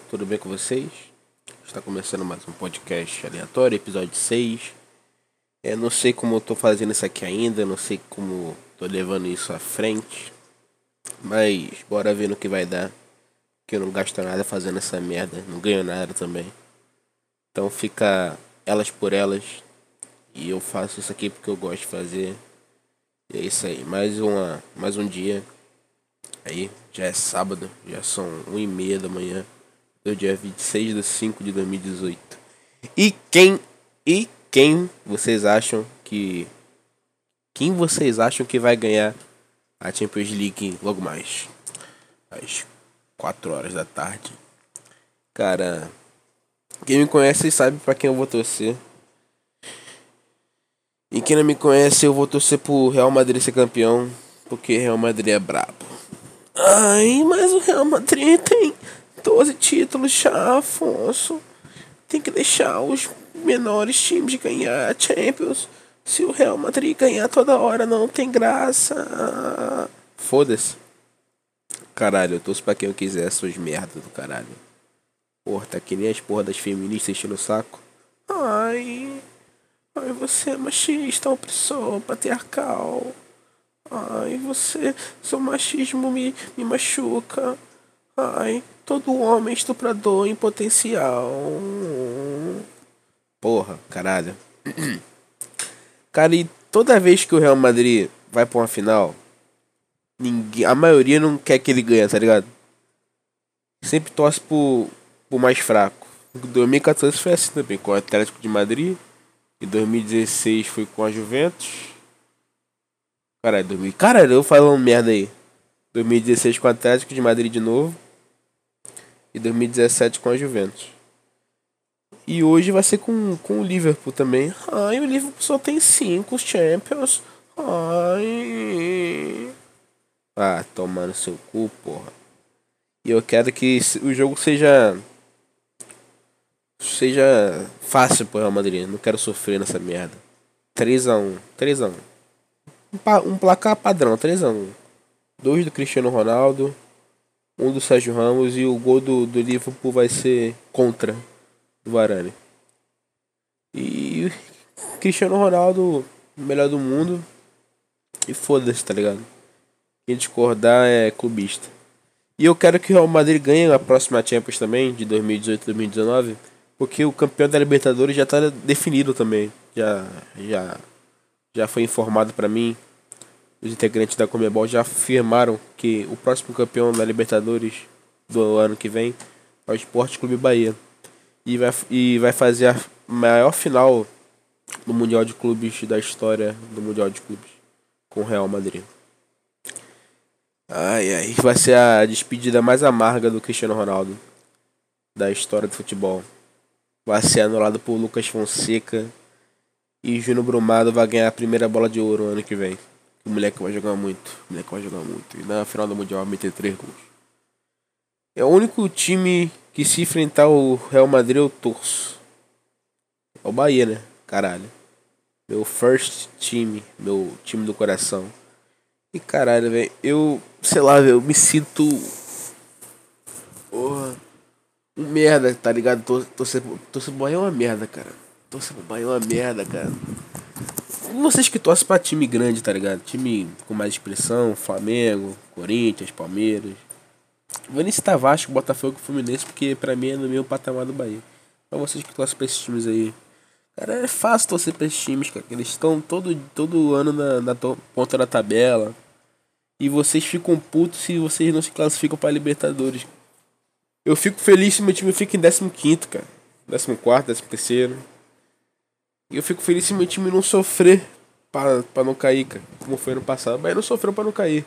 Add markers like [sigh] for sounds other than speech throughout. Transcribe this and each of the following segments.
Tudo bem com vocês? Está começando mais um podcast aleatório, episódio 6. É, não sei como eu tô fazendo isso aqui ainda, não sei como tô levando isso à frente. Mas bora ver no que vai dar. Que eu não gasto nada fazendo essa merda, não ganho nada também. Então fica elas por elas. E eu faço isso aqui porque eu gosto de fazer. E é isso aí, mais uma, mais um dia. Aí, já é sábado, já são 1 e meia da manhã do dia 26 de 5 de 2018. E quem e quem vocês acham que quem vocês acham que vai ganhar a Champions League logo mais às 4 horas da tarde? Cara, quem me conhece sabe para quem eu vou torcer. E quem não me conhece, eu vou torcer pro Real Madrid ser campeão, porque Real Madrid é brabo. Ai, mas o Real Madrid tem 12 títulos já, Afonso. Tem que deixar os menores times ganhar a Champions. Se o Real Madrid ganhar toda hora, não tem graça. Foda-se. Caralho, eu torço pra quem eu quiser, suas merdas do caralho. Porra, tá que nem as porra das feministas enchendo o saco. Ai. Ai, você é machista, opressor, patriarcal. Ai, você. Seu machismo me, me machuca. Ai, todo homem estuprador em potencial. Porra, caralho. [clears throat] Cara, e toda vez que o Real Madrid vai pra uma final, ninguém, a maioria não quer que ele ganhe, tá ligado? Sempre torce pro, pro mais fraco. Em 2014 foi assim também, com o Atlético de Madrid. Em 2016 foi com a Juventus. Caralho, 2000... Caralho, eu falando merda aí. 2016 com o Atlético de Madrid de novo. E 2017 com a Juventus. E hoje vai ser com, com o Liverpool também. Ai, o Liverpool só tem 5 Champions. Ai. Ah, tomar no seu cu, porra. E eu quero que o jogo seja. Seja fácil pro Real Madrid. Não quero sofrer nessa merda. 3x1. 3x1 um placar padrão, 3x1. Dois do Cristiano Ronaldo, um do Sérgio Ramos e o gol do, do Liverpool vai ser contra o Varane. E Cristiano Ronaldo, melhor do mundo. E foda-se, tá ligado? Quem discordar é clubista. E eu quero que o Real Madrid ganhe a próxima Champions também, de 2018 2019. Porque o campeão da Libertadores já tá definido também. Já, já já foi informado para mim, os integrantes da Comebol já afirmaram que o próximo campeão da Libertadores do ano que vem é o Esporte Clube Bahia. E vai, e vai fazer a maior final do Mundial de Clubes da história do Mundial de Clubes com o Real Madrid. Ai ai, vai ser a despedida mais amarga do Cristiano Ronaldo da história do futebol. Vai ser anulado por Lucas Fonseca e Júnior Brumado vai ganhar a primeira bola de ouro ano que vem. O moleque vai jogar muito. O moleque vai jogar muito. E na final do Mundial vai meter três gols. É o único time que se enfrentar o Real Madrid eu torço. É o Bahia, né? Caralho. Meu first time. Meu time do coração. E caralho, velho. Eu, sei lá, velho. Eu me sinto. Porra. Um merda, tá ligado? Torcer pro Bahia é uma merda, cara. Torcer pro Bahia é uma merda, cara. Vocês que torcem pra time grande, tá ligado? Time com mais expressão, Flamengo, Corinthians, Palmeiras. Vou nem citar Vasco, Botafogo e Fluminense, porque pra mim é no meu patamar do Bahia. Pra vocês que torcem pra esses times aí. Cara, é fácil torcer pra esses times, cara. Eles estão todo, todo ano na, na ponta da tabela. E vocês ficam putos se vocês não se classificam pra Libertadores. Eu fico feliz se meu time fica em 15, cara. 14, 13. E eu fico feliz se meu time não sofrer pra não cair, cara. Como foi ano passado. Mas não sofreu pra não cair.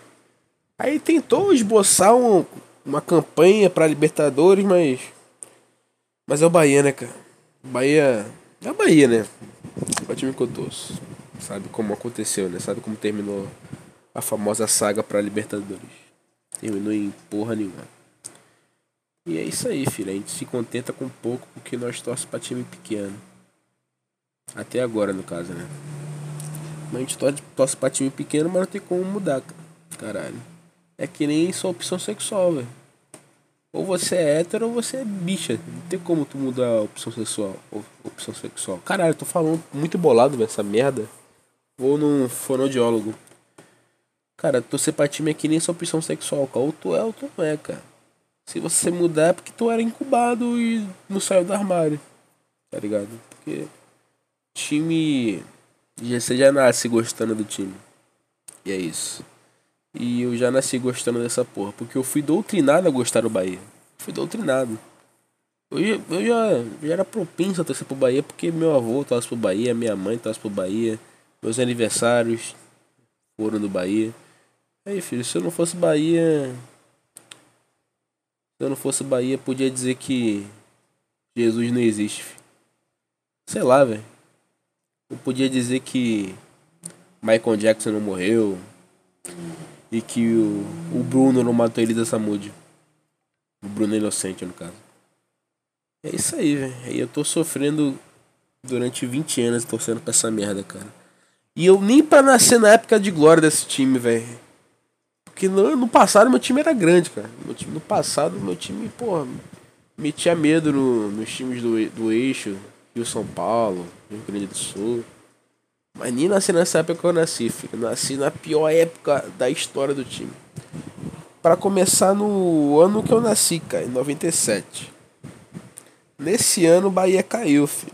Aí tentou esboçar um, uma campanha pra Libertadores, mas. Mas é o Bahia, né, cara? Bahia. É o Bahia, né? É o time que eu torço. Sabe como aconteceu, né? Sabe como terminou a famosa saga pra Libertadores. Terminou em porra nenhuma. E é isso aí, filho. A gente se contenta com pouco porque nós torcemos pra time pequeno. Até agora, no caso, né? Mas a gente torce, torce pra time pequeno, mas não tem como mudar, caralho. É que nem sua opção sexual, velho. Ou você é hétero ou você é bicha. Não tem como tu mudar a opção sexual. Opção sexual. Caralho, tô falando muito bolado nessa merda. Vou num fonoaudiólogo. Cara, torcer pra time é que nem sua opção sexual, cara. Ou tu é ou tu não é, cara. Se você mudar é porque tu era incubado e não saiu do armário. Tá ligado? Porque time. Você já nasce gostando do time. E é isso. E eu já nasci gostando dessa porra. Porque eu fui doutrinado a gostar do Bahia. Fui doutrinado. Eu, eu já, já era propenso a torcer pro Bahia porque meu avô torce pro Bahia, minha mãe torce pro Bahia, meus aniversários foram do Bahia. Aí, filho, se eu não fosse Bahia. Se eu não fosse Bahia, podia dizer que Jesus não existe. Filho. Sei lá, velho. Eu podia dizer que Michael Jackson não morreu. E que o, o Bruno não matou ele da Samud. O Bruno Inocente, no caso. É isso aí, velho. Aí eu tô sofrendo durante 20 anos torcendo pra essa merda, cara. E eu nem pra nascer na época de glória desse time, velho. Porque no, no passado meu time era grande, cara. Meu time, no passado, meu time, porra, metia medo no, nos times do, do eixo, Rio São Paulo, Rio Grande do Sul. Mas nem nasci nessa época que eu nasci, filho. Nasci na pior época da história do time. Para começar no ano que eu nasci, cara, em 97. Nesse ano o Bahia caiu, filho.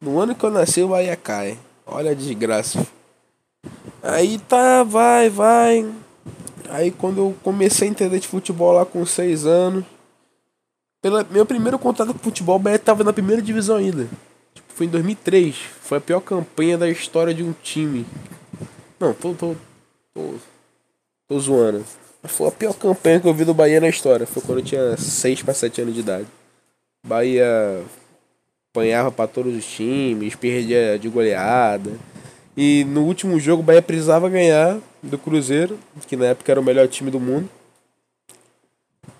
No ano que eu nasci o Bahia cai. Olha a desgraça. Filho. Aí tá, vai, vai. Aí quando eu comecei a entender de futebol lá com 6 anos. Meu primeiro contato com futebol, o Bahia tava na primeira divisão ainda. Foi em 2003. Foi a pior campanha da história de um time. Não, tô, tô, tô, tô zoando. Foi a pior campanha que eu vi do Bahia na história. Foi quando eu tinha 6 para 7 anos de idade. Bahia apanhava para todos os times, perdia de goleada. E no último jogo o Bahia precisava ganhar do Cruzeiro, que na época era o melhor time do mundo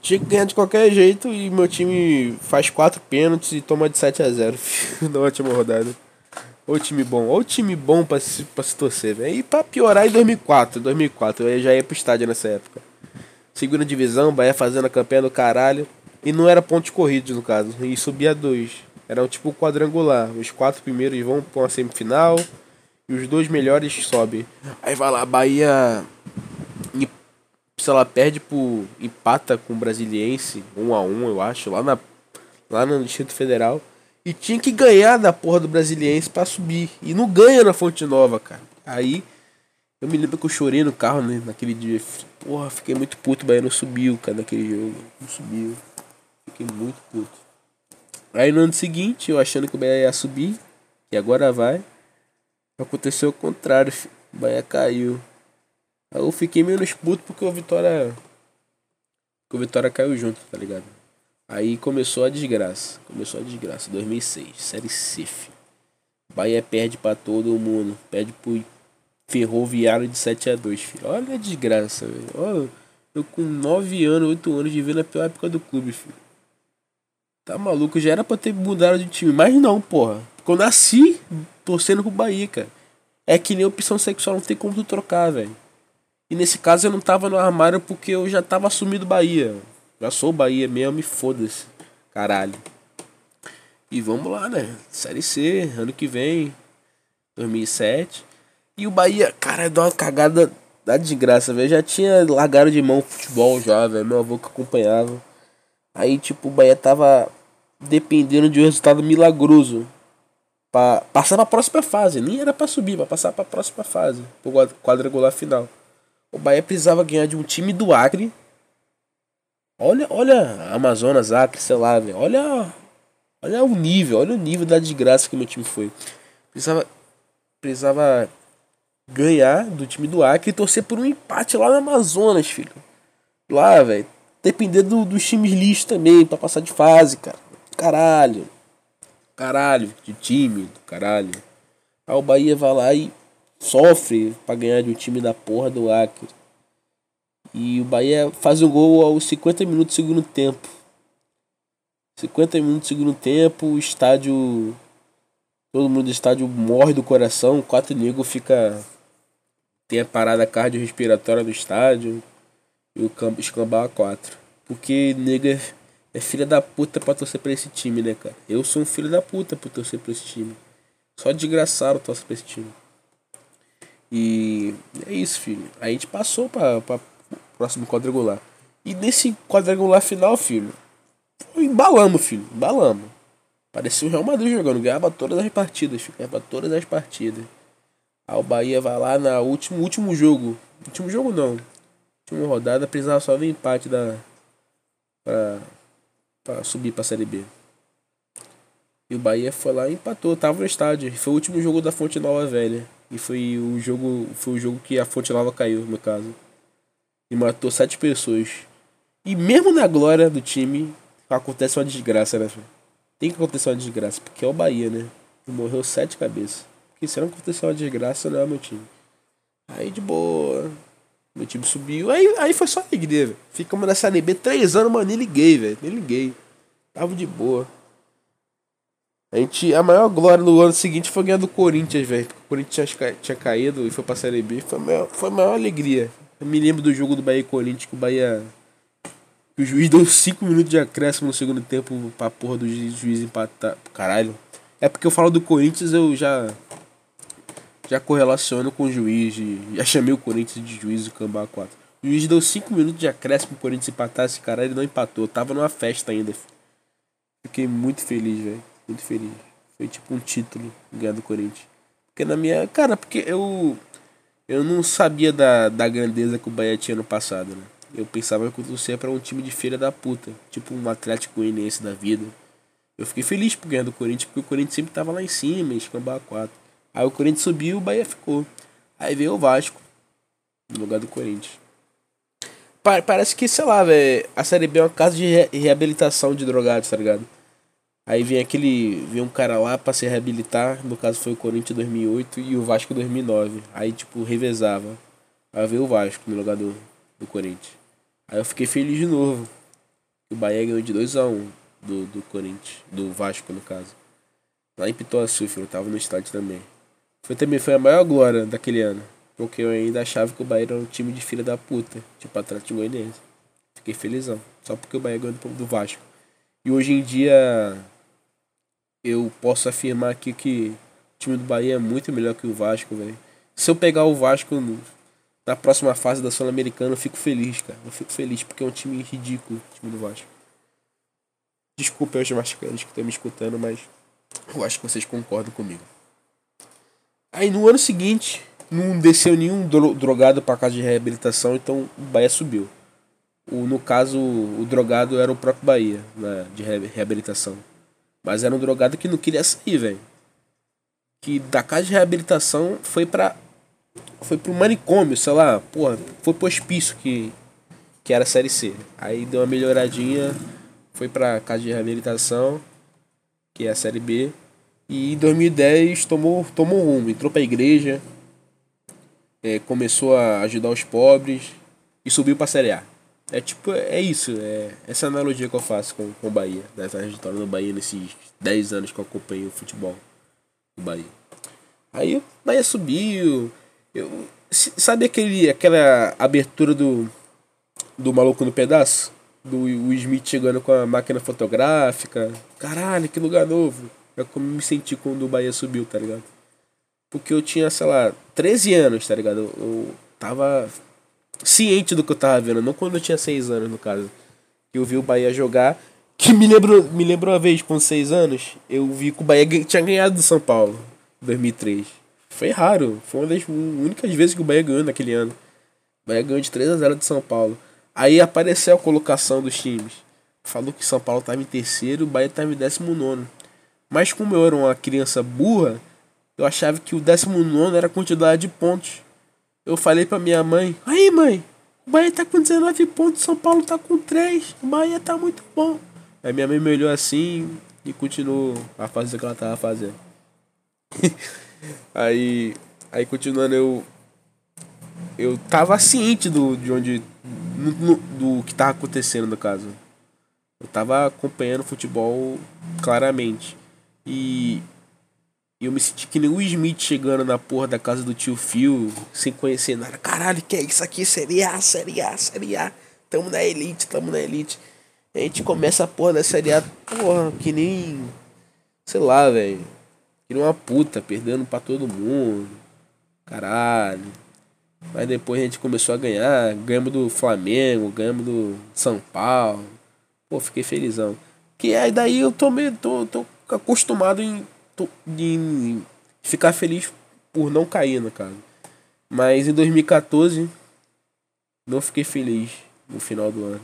tinha que ganhar de qualquer jeito e meu time faz quatro pênaltis e toma de 7 a 0 [laughs] na última rodada. Ou time bom, ou time bom pra se, pra se torcer, velho. E pra piorar em 2004, 2004, eu já ia pro estádio nessa época. Segunda divisão, Bahia fazendo a campanha do caralho. E não era pontos corridos no caso, e subia dois. Era tipo quadrangular. Os quatro primeiros vão pra uma semifinal e os dois melhores sobem. Aí vai lá, Bahia se ela perde por empata com o Brasiliense, 1 um a 1 um, eu acho, lá, na, lá no Distrito Federal. E tinha que ganhar da porra do Brasiliense para subir. E não ganha na Fonte Nova, cara. Aí eu me lembro que eu chorei no carro né, naquele dia. Porra, fiquei muito puto, o Bahia não subiu, cara, naquele jogo. Não subiu. Fiquei muito puto. Aí no ano seguinte, eu achando que o Bahia ia subir, e agora vai. Aconteceu o contrário, o Bahia caiu. Eu fiquei menos puto porque o Vitória. o Vitória caiu junto, tá ligado? Aí começou a desgraça. Começou a desgraça. 2006, Série C. Bahia perde pra todo mundo. Perde pro Ferroviário de 7 a 2 filho. Olha a desgraça, velho. Eu com 9 anos, 8 anos de ver na pior época do clube, filho. Tá maluco? Já era pra ter mudado de time. Mas não, porra. Porque eu nasci torcendo pro Bahia, cara. É que nem opção sexual, não tem como tu trocar, velho. E nesse caso eu não tava no armário porque eu já tava assumido Bahia. Já sou Bahia mesmo e foda-se. Caralho. E vamos lá, né? Série C, ano que vem. 2007. E o Bahia, cara, deu uma cagada da desgraça, velho. Já tinha largado de mão futebol já, velho. Meu avô que acompanhava. Aí, tipo, o Bahia tava dependendo de um resultado milagroso. Pra passar pra próxima fase. Nem era pra subir, pra passar pra próxima fase. Pro quadrangular final. O Bahia precisava ganhar de um time do Acre. Olha, olha Amazonas, Acre, sei lá, velho. Olha, olha o nível, olha o nível da desgraça que meu time foi. Precisava, precisava ganhar do time do Acre e torcer por um empate lá no Amazonas, filho. Lá, velho. Depender do, dos times lixos também, pra passar de fase, cara. Caralho. Caralho, de time, caralho. Aí o Bahia vai lá e sofre para ganhar de um time da porra do Acre. E o Bahia faz um gol aos 50 minutos do segundo tempo. 50 minutos do segundo tempo, o estádio. Todo mundo do estádio morre do coração, quatro negros fica. Tem a parada cardiorrespiratória do estádio. E o campo escambau a quatro. Porque nega é filha da puta pra torcer pra esse time, né, cara? Eu sou um filho da puta por torcer pra esse time. Só desgraçado torcer pra esse time. E é isso, filho. A gente passou pra, pra próximo quadrangular. E nesse quadrangular final, filho, embalamos, filho. Embalamos. Parecia o Real Madrid jogando. Ganhava todas as partidas, filho. Ganhava todas as partidas. Aí o Bahia vai lá na último, último jogo. Último jogo não. Última rodada, precisava só ver empate da. Pra, pra subir pra Série B. E o Bahia foi lá e empatou, tava no estádio. Foi o último jogo da Fonte Nova Velha. E foi o jogo. Foi o jogo que a Fonte Nova caiu, no caso. E matou sete pessoas. E mesmo na glória do time, acontece uma desgraça, né? Tem que acontecer uma desgraça, porque é o Bahia, né? E morreu sete cabeças. Porque se não acontecer uma desgraça, não é meu time. Aí de boa. Meu time subiu. Aí, aí foi só alegria, velho. Ficamos na Série B três anos, mano. Nem liguei, velho. Nem liguei. Tava de boa. A, gente, a maior glória no ano seguinte foi ganhar do Corinthians, velho. O Corinthians tinha, tinha caído e foi pra Série B. Foi a, maior, foi a maior alegria. Eu me lembro do jogo do Bahia e Corinthians, que o Bahia. Que o juiz deu 5 minutos de acréscimo no segundo tempo pra porra do juiz, empatar. Caralho. É porque eu falo do Corinthians, eu já. Já correlaciono com o juiz. Já chamei o Corinthians de juiz do Cambá 4. O juiz deu 5 minutos de acréscimo pro Corinthians empatar. Esse cara ele não empatou. Eu tava numa festa ainda. Fiquei muito feliz, velho muito feliz. Foi tipo um título ganhar do Corinthians. Porque na minha. Cara, porque eu. Eu não sabia da, da grandeza que o Bahia tinha no passado, né? Eu pensava que o torcia para um time de filha da puta. Tipo um Atlético Goianiense da vida. Eu fiquei feliz por ganhar do Corinthians, porque o Corinthians sempre tava lá em cima, escambar 4. Aí o Corinthians subiu o Bahia ficou. Aí veio o Vasco. No lugar do Corinthians. Parece que, sei lá, velho, a Série B é uma casa de re reabilitação de drogados, tá ligado? Aí vem aquele. Vem um cara lá pra se reabilitar. No caso foi o Corinthians 2008 e o Vasco 2009. Aí, tipo, revezava. Aí veio o Vasco no lugar do, do Corinthians. Aí eu fiquei feliz de novo. O Bahia ganhou de 2x1 um do, do Corinthians. Do Vasco, no caso. Lá em Pituaçu. Eu tava no estádio também. Foi também foi a maior glória daquele ano. Porque eu ainda achava que o Bahia era um time de filha da puta. Tipo, Atlético Goianiense. Fiquei felizão. Só porque o Bahia ganhou do Vasco. E hoje em dia eu posso afirmar aqui que o time do Bahia é muito melhor que o Vasco, velho. Se eu pegar o Vasco no, na próxima fase da Sul-Americana, eu fico feliz, cara. Eu fico feliz porque é um time ridículo, o time do Vasco. Desculpa os vascaínos que estão me escutando, mas eu acho que vocês concordam comigo. Aí no ano seguinte, não desceu nenhum drogado para casa de reabilitação, então o Bahia subiu. O, no caso, o drogado era o próprio Bahia, né, de reabilitação. Mas era um drogado que não queria sair, velho. Que da casa de reabilitação foi pra. Foi pro manicômio, sei lá, porra, foi pro hospício que, que era a série C. Aí deu uma melhoradinha, foi pra casa de reabilitação, que é a série B. E em 2010 tomou, tomou rumo, entrou pra igreja, é, começou a ajudar os pobres e subiu pra série A. É tipo, é isso, é essa analogia que eu faço com, com o Bahia, da trajetória do Bahia nesses 10 anos que eu acompanho o futebol do Bahia. Aí o Bahia subiu. Eu, sabe aquele, aquela abertura do, do Maluco no Pedaço? Do Will Smith chegando com a máquina fotográfica. Caralho, que lugar novo. É como me senti quando o Bahia subiu, tá ligado? Porque eu tinha, sei lá, 13 anos, tá ligado? Eu, eu tava ciente do que eu tava vendo, não quando eu tinha 6 anos, no caso. Eu vi o Bahia jogar, que me lembrou, me lembrou uma vez, com 6 anos, eu vi que o Bahia tinha ganhado do São Paulo, em 2003. Foi raro, foi uma das únicas vezes que o Bahia ganhou naquele ano. O Bahia ganhou de 3 a 0 do São Paulo. Aí apareceu a colocação dos times. Falou que São Paulo estava em terceiro o Bahia estava em décimo nono. Mas como eu era uma criança burra, eu achava que o décimo nono era a quantidade de pontos eu falei pra minha mãe: Aí, mãe, o Bahia tá com 19 pontos, São Paulo tá com 3. O Bahia tá muito bom. Aí minha mãe me olhou assim e continuou a fazer o que ela tava fazendo. [laughs] aí, aí continuando, eu. Eu tava ciente do, de onde. No, no, do que tava acontecendo no caso. Eu tava acompanhando futebol claramente. E e eu me senti que nem o Smith chegando na porra da casa do tio Phil, sem conhecer nada. Caralho, que é isso aqui? Série A, Série A, Série A. Tamo na elite, tamo na elite. A gente começa a porra da Série A, porra, que nem. Sei lá, velho. Que nem uma puta, perdendo pra todo mundo. Caralho. Mas depois a gente começou a ganhar. Ganhamos do Flamengo, ganhamos do São Paulo. Pô, fiquei felizão. Que aí daí eu tô meio. tô, tô acostumado em, em ficar feliz por não cair, no caso. Mas em 2014 não fiquei feliz no final do ano.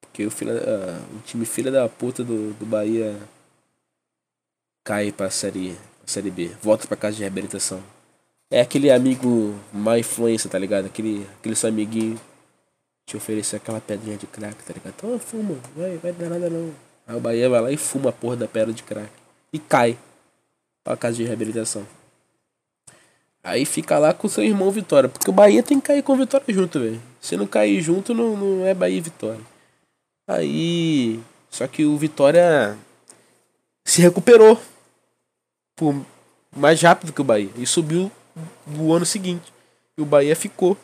Porque o, filho, uh, o time filha da puta do, do Bahia cai pra série, pra série B. Volta pra casa de reabilitação. É aquele amigo má influência, tá ligado? Aquele, aquele seu amiguinho te oferecer aquela pedrinha de crack, tá ligado? Então fuma, vai, vai dar nada não. Aí o Bahia vai lá e fuma a porra da pedra de crack. E cai pra casa de reabilitação. Aí fica lá com seu irmão Vitória. Porque o Bahia tem que cair com o Vitória junto, velho. Se não cair junto, não, não é Bahia e Vitória. Aí. Só que o Vitória se recuperou. Por mais rápido que o Bahia. E subiu no ano seguinte. E o Bahia ficou.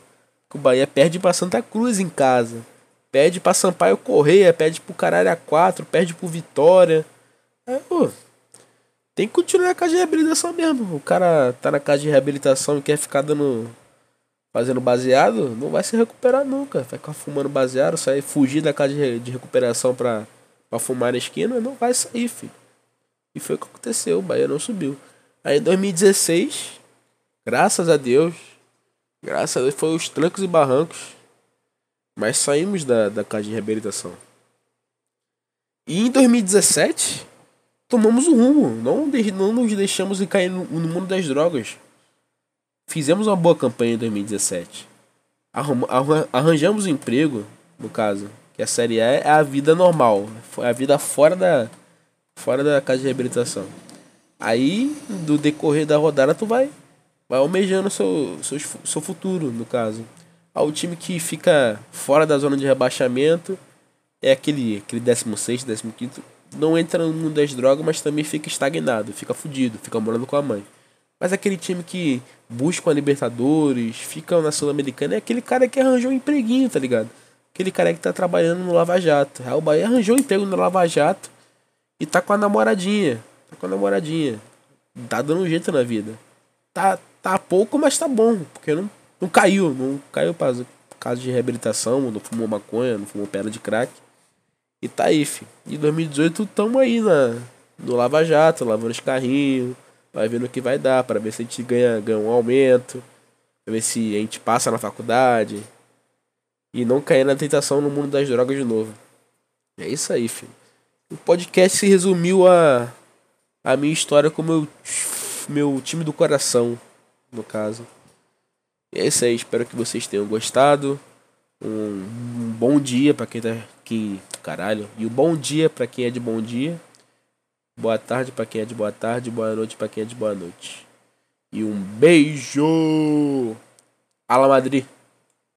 O Bahia perde pra Santa Cruz em casa. Perde pra Sampaio Correia. Perde pro Caralho A4. Perde pro Vitória. Aí, pô, tem que continuar na casa de reabilitação mesmo. O cara tá na casa de reabilitação e quer ficar dando. fazendo baseado, não vai se recuperar nunca. Vai ficar fumando baseado, sair, fugir da casa de, recuperação pra, pra fumar na esquina, não vai sair, filho. E foi o que aconteceu, o Bahia não subiu. Aí em 2016, graças a Deus, graças a Deus, foi os trancos e barrancos. Mas saímos da, da casa de reabilitação. E em 2017, tomamos um rumo. Não, não nos deixamos de cair no, no mundo das drogas. Fizemos uma boa campanha em 2017. arranjamos um emprego, no caso, que a série A é a vida normal. É a vida fora da, fora da casa de reabilitação. Aí, do decorrer da rodada, tu vai, vai almejando seu, seu, seu futuro, no caso. O time que fica fora da zona de rebaixamento é aquele, aquele 16, 15 não entra no mundo das drogas, mas também fica estagnado, fica fudido, fica morando com a mãe. Mas aquele time que busca a Libertadores, fica na Sul-Americana, é aquele cara que arranjou um empreguinho, tá ligado? Aquele cara que tá trabalhando no Lava Jato. Aí o Bahia arranjou um emprego no Lava Jato e tá com a namoradinha. Tá com a namoradinha. Tá dando um jeito na vida. Tá, tá pouco, mas tá bom. Porque não, não caiu. Não caiu pra caso de reabilitação, não fumou maconha, não fumou pedra de crack. E tá aí, filho. Em 2018 tamo aí na, no Lava Jato, lavando os carrinhos. Vai vendo o que vai dar, para ver se a gente ganha, ganha um aumento. Pra ver se a gente passa na faculdade. E não cair na tentação no mundo das drogas de novo. É isso aí, filho. O podcast se resumiu a, a minha história com o meu, meu time do coração, no caso. E é isso aí, espero que vocês tenham gostado. Um, um bom dia para quem tá aqui, caralho. E um bom dia para quem é de bom dia. Boa tarde para quem é de boa tarde, boa noite para quem é de boa noite. E um beijo! Ala Madrid.